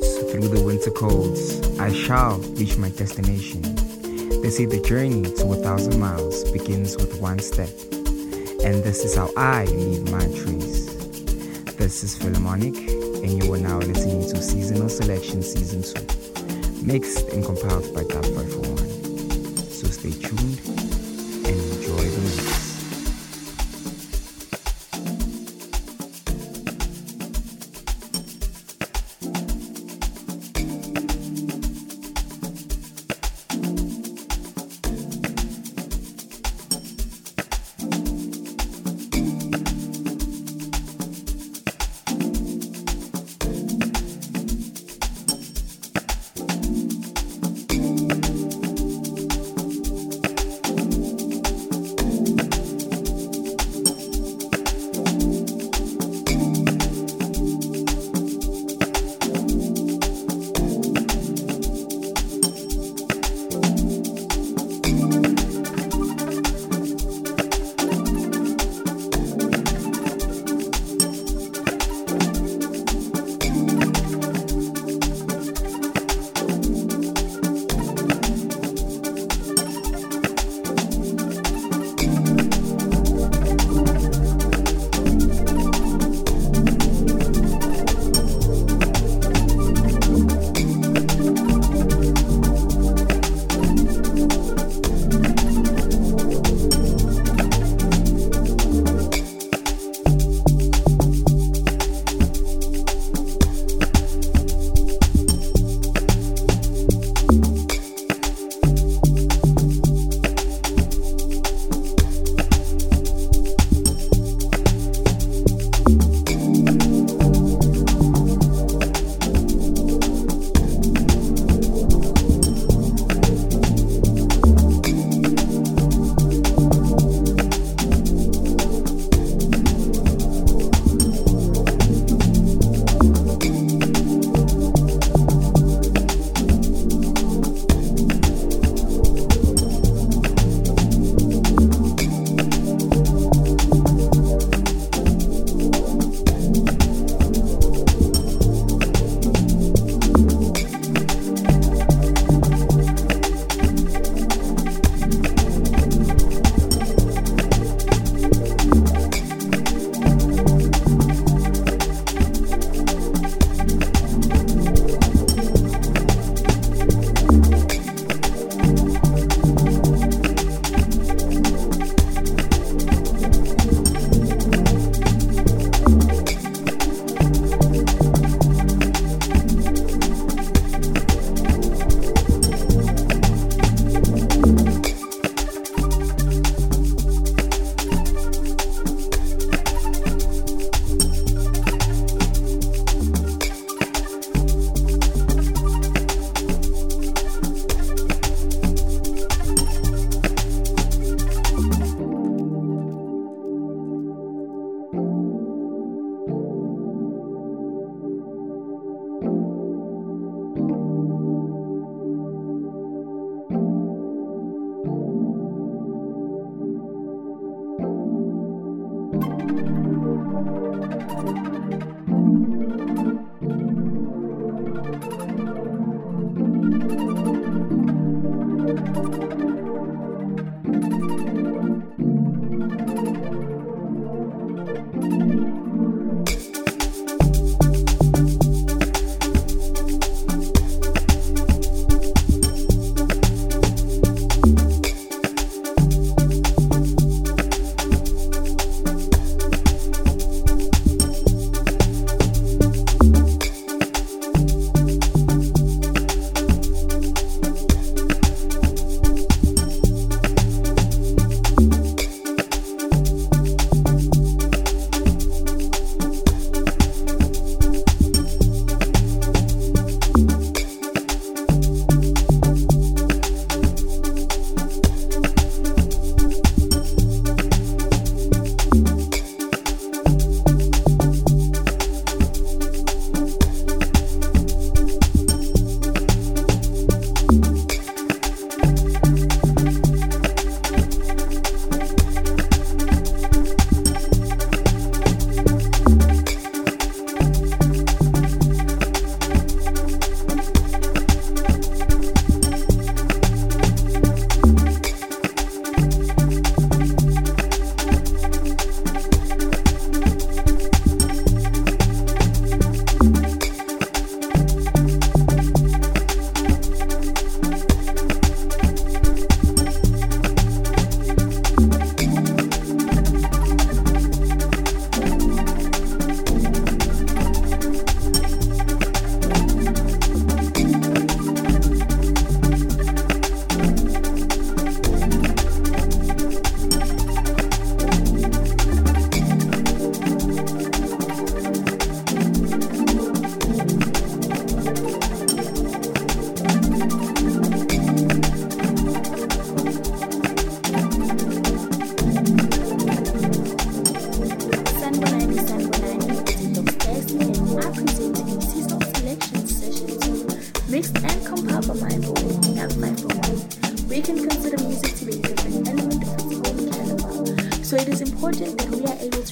through the winter colds, I shall reach my destination. They say the journey to a thousand miles begins with one step. And this is how I lead my trees. This is Philharmonic, and you are now listening to Seasonal Selection Season 2, mixed and compiled by Dub 541. So stay tuned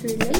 are able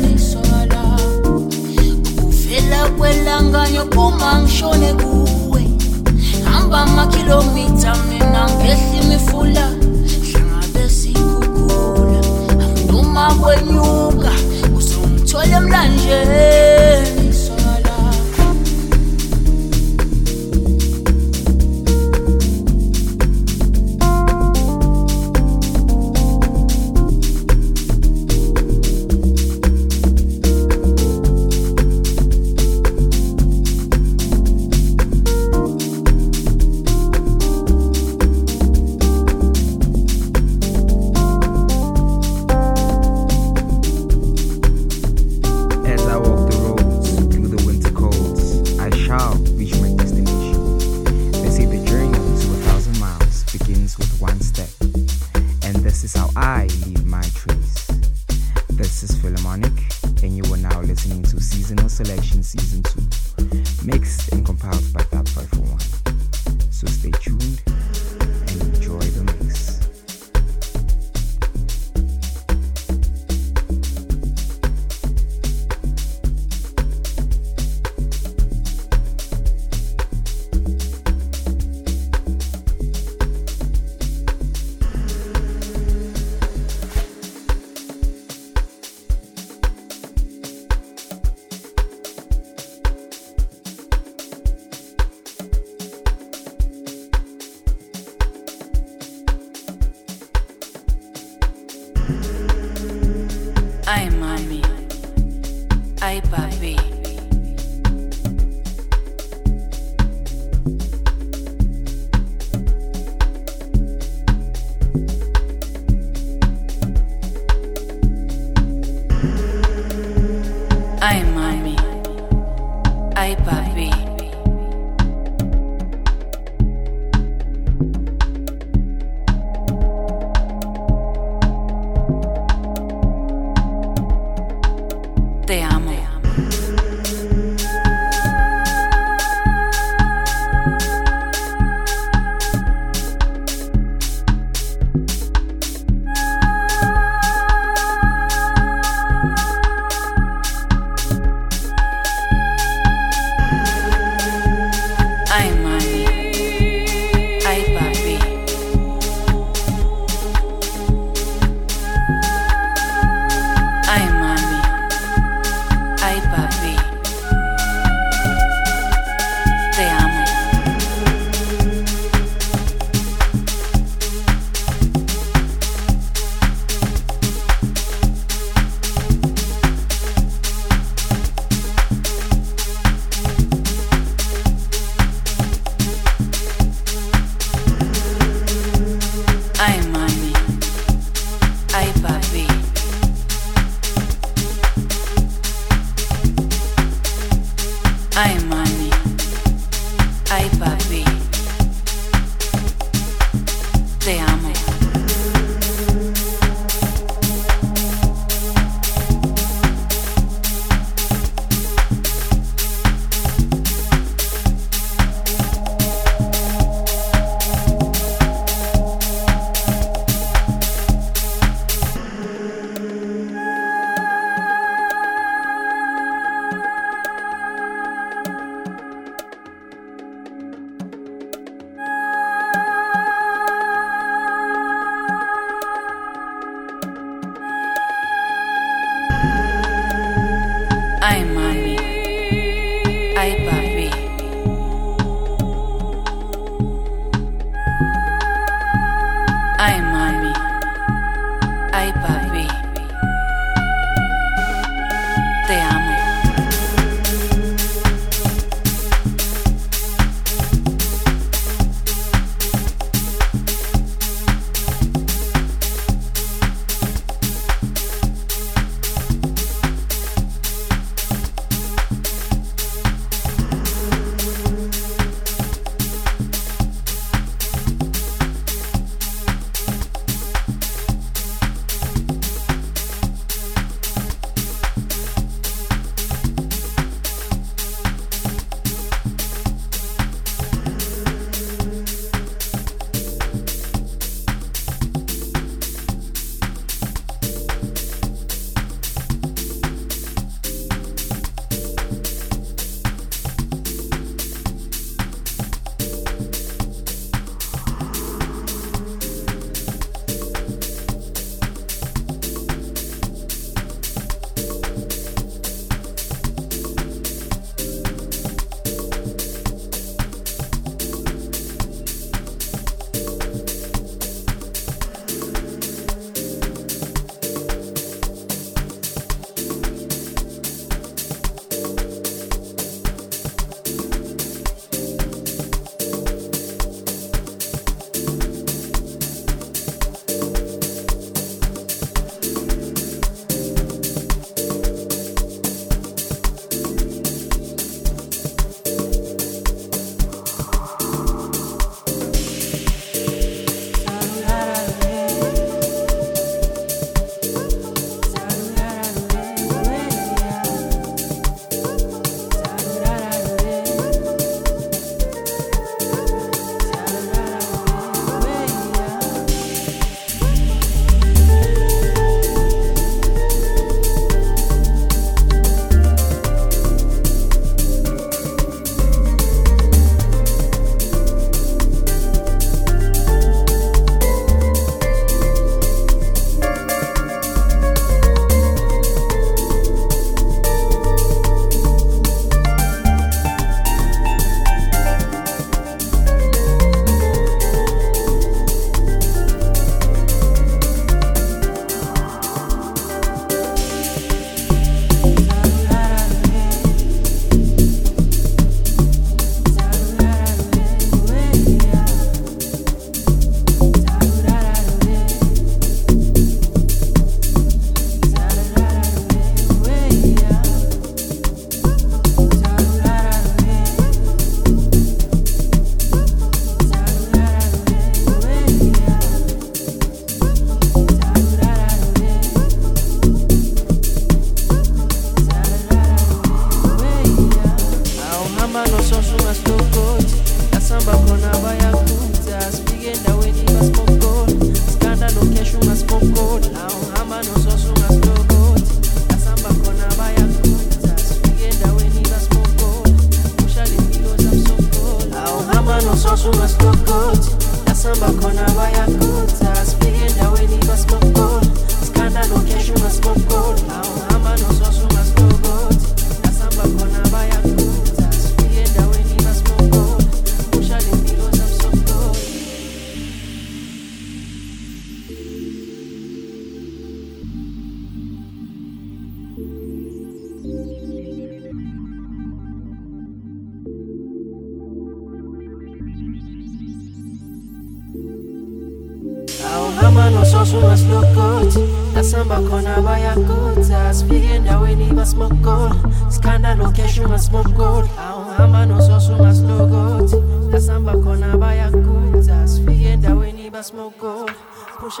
ngisala uvela kwelanganyo uma ngishone kuwe. Hamba amakhilomitha mina ngehla imifula. Hlangabezikugula anduma kwenyuka uzongithola emlanjeni.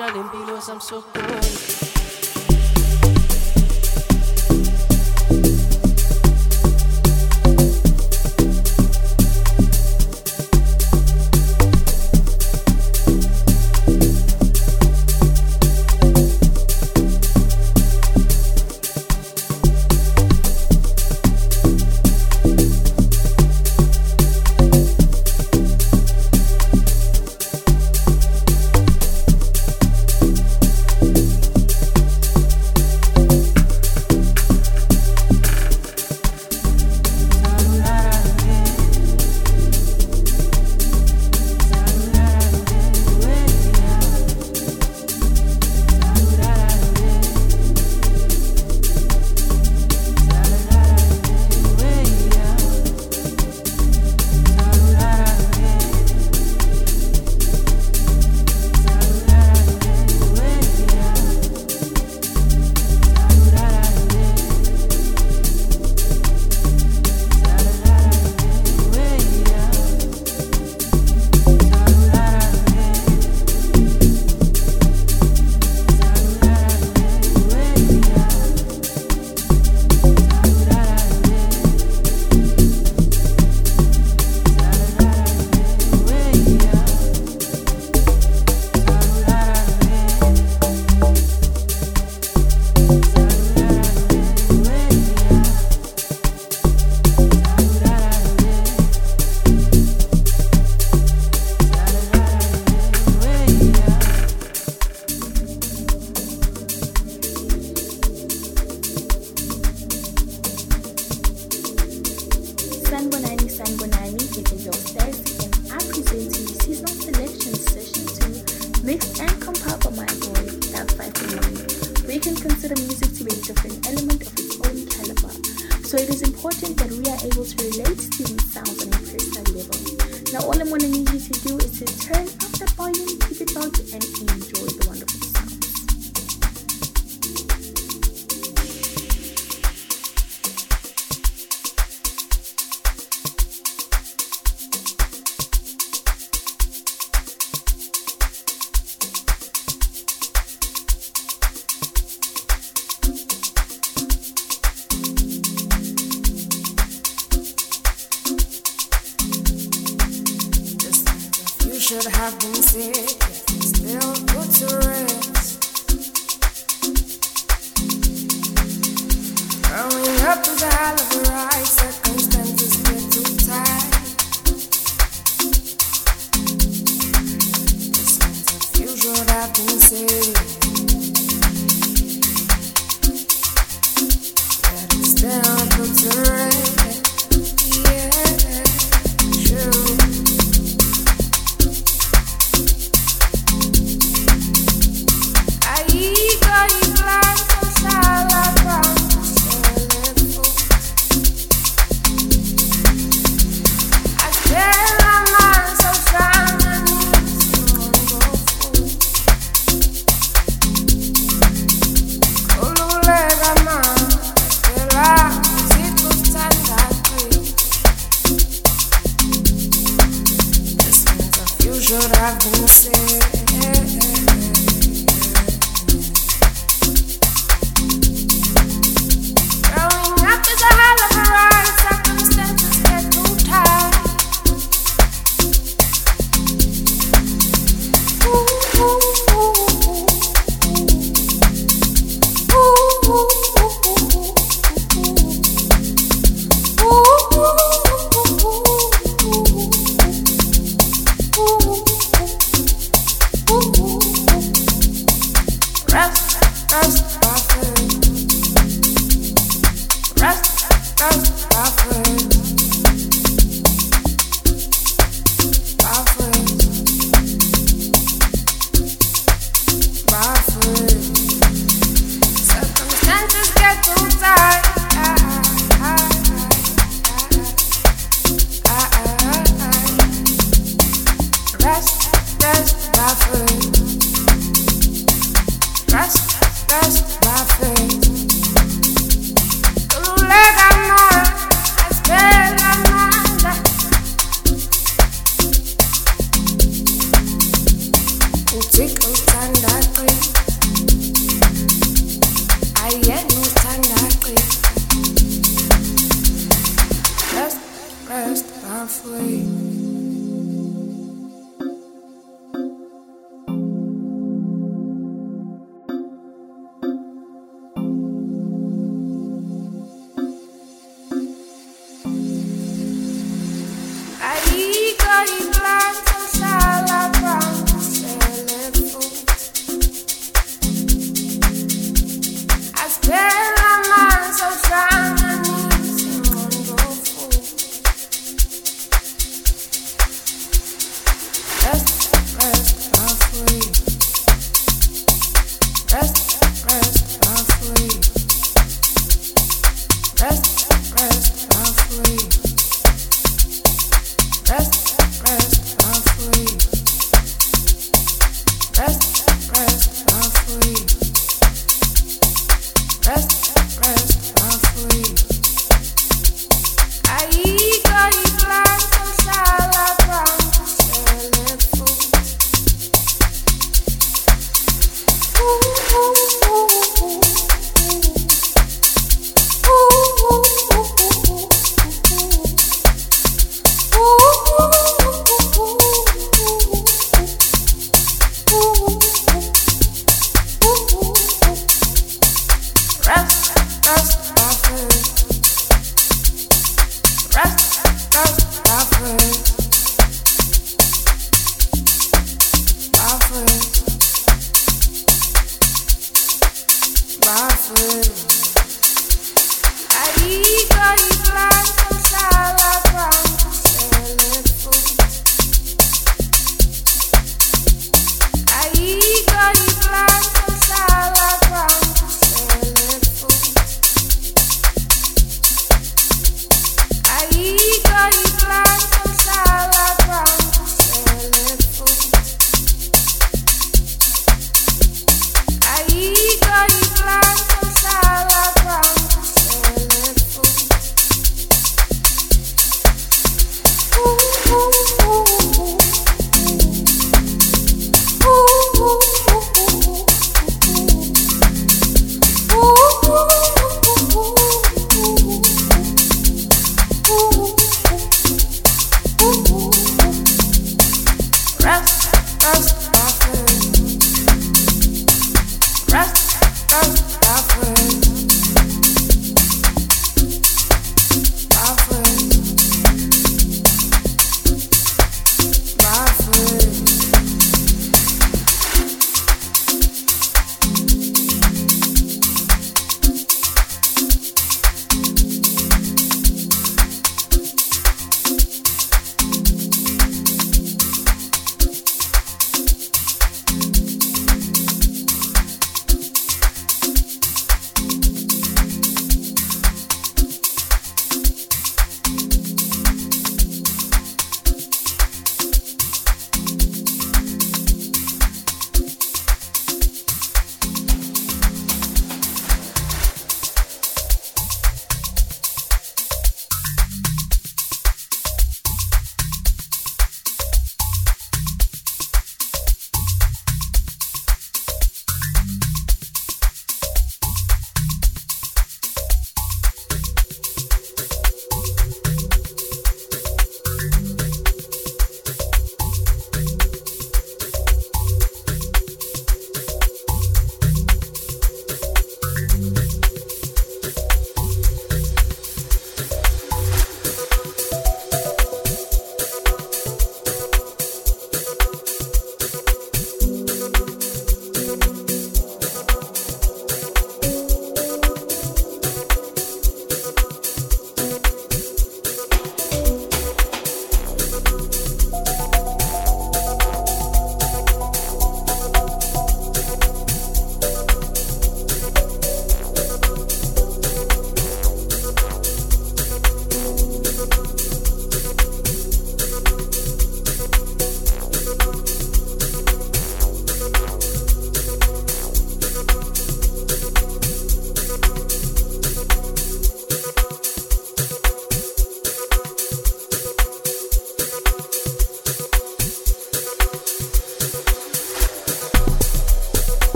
Phusha lempilo samsogola Sanbonani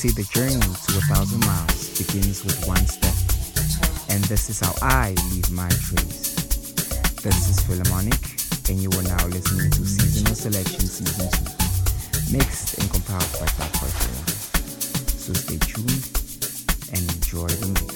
Say the journey to a thousand miles begins with one step. And this is how I leave my trace. This is Philharmonic, and you are now listening to Seasonal Selection Season 2, mixed and compiled by Fat So stay tuned and enjoy the mix.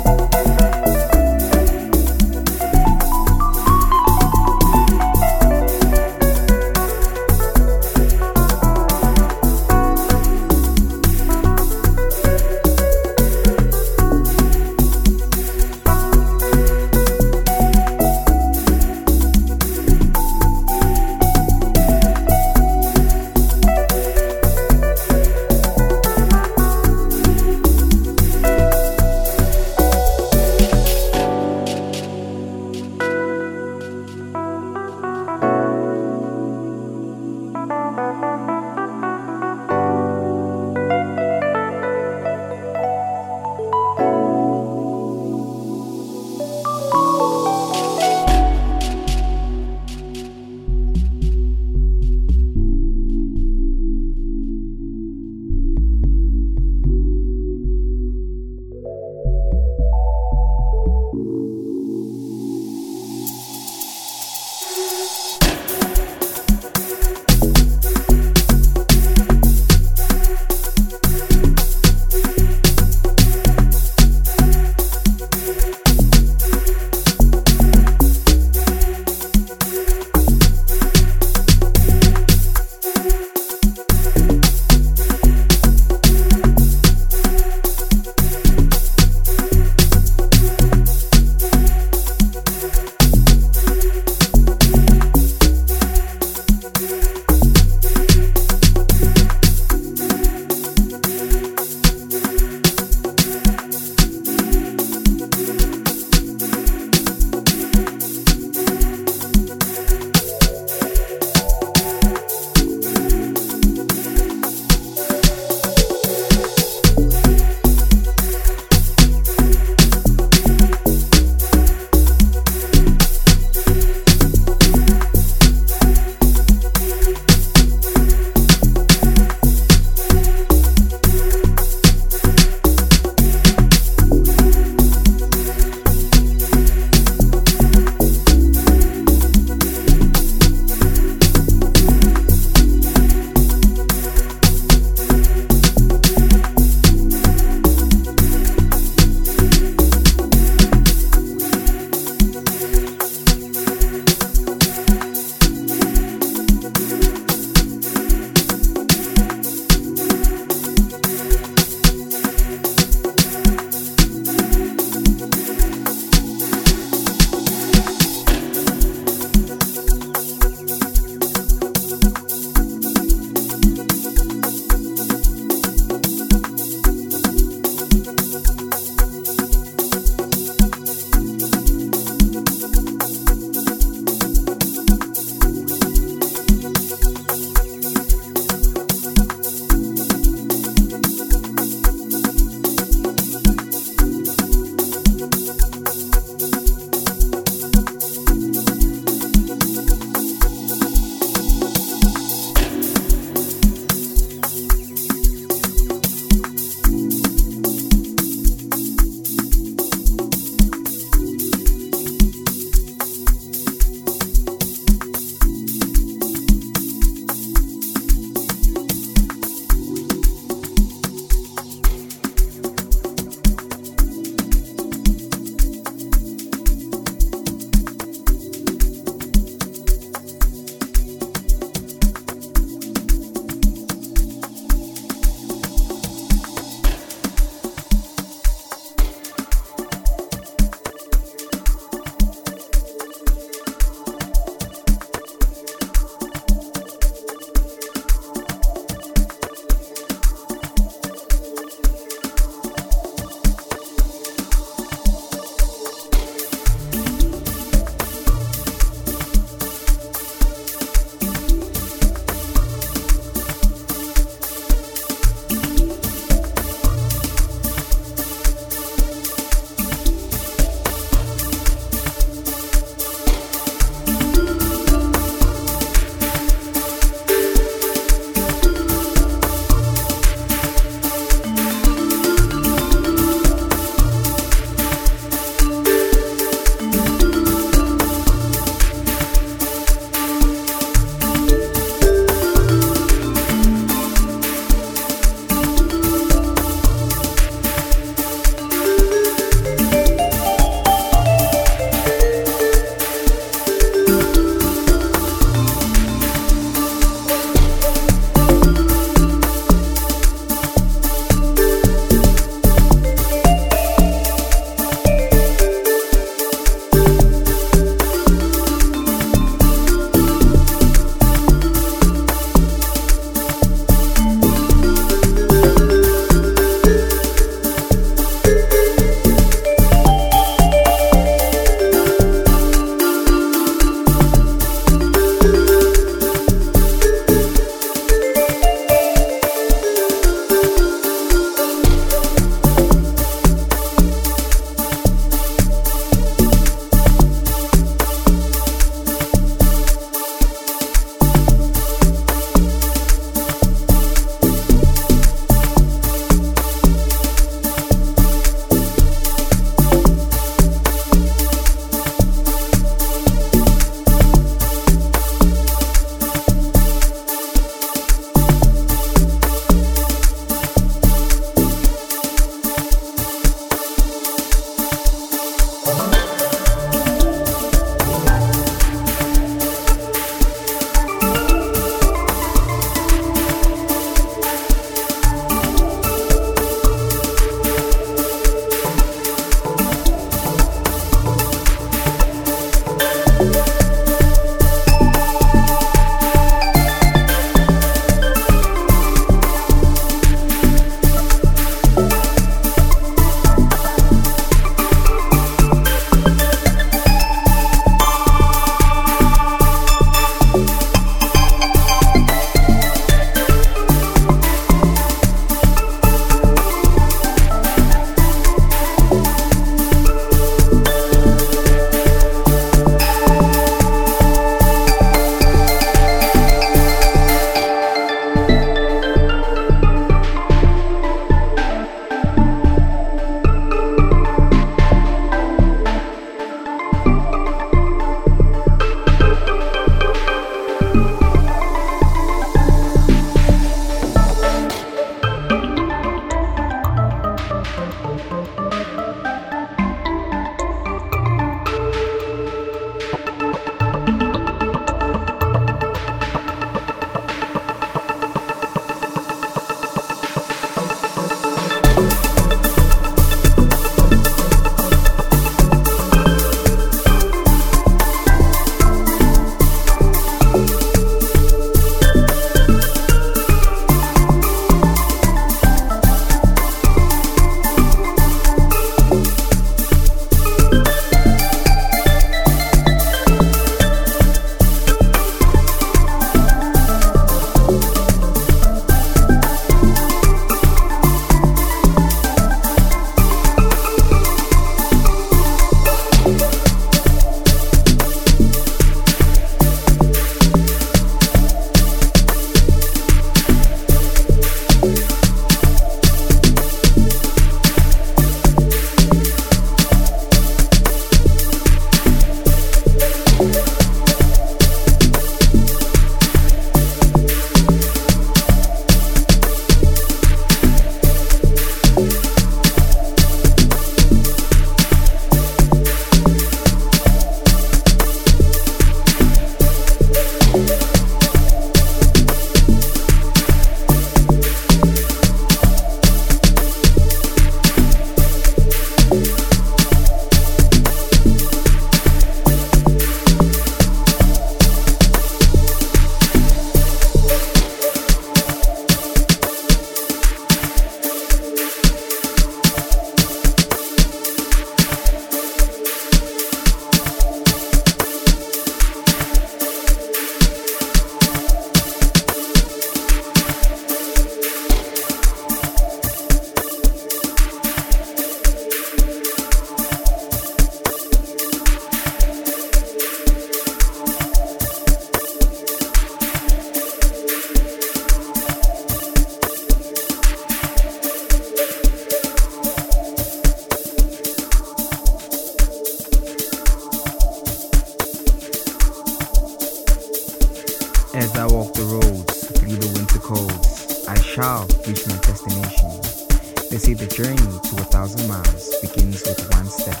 They say the journey to a thousand miles begins with one step.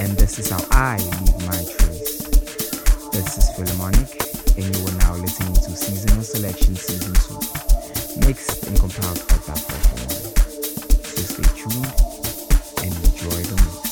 And this is how I leave my trace. This is Philharmonic, and you are now listening to Seasonal Selection Season 2, mixed and compiled by That One. So stay tuned and enjoy the mix.